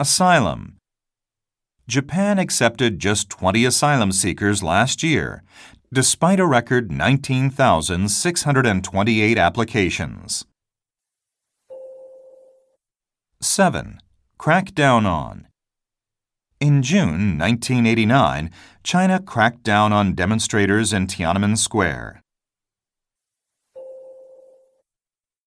Asylum. Japan accepted just 20 asylum seekers last year, despite a record 19,628 applications. 7. Crackdown on. In June 1989, China cracked down on demonstrators in Tiananmen Square.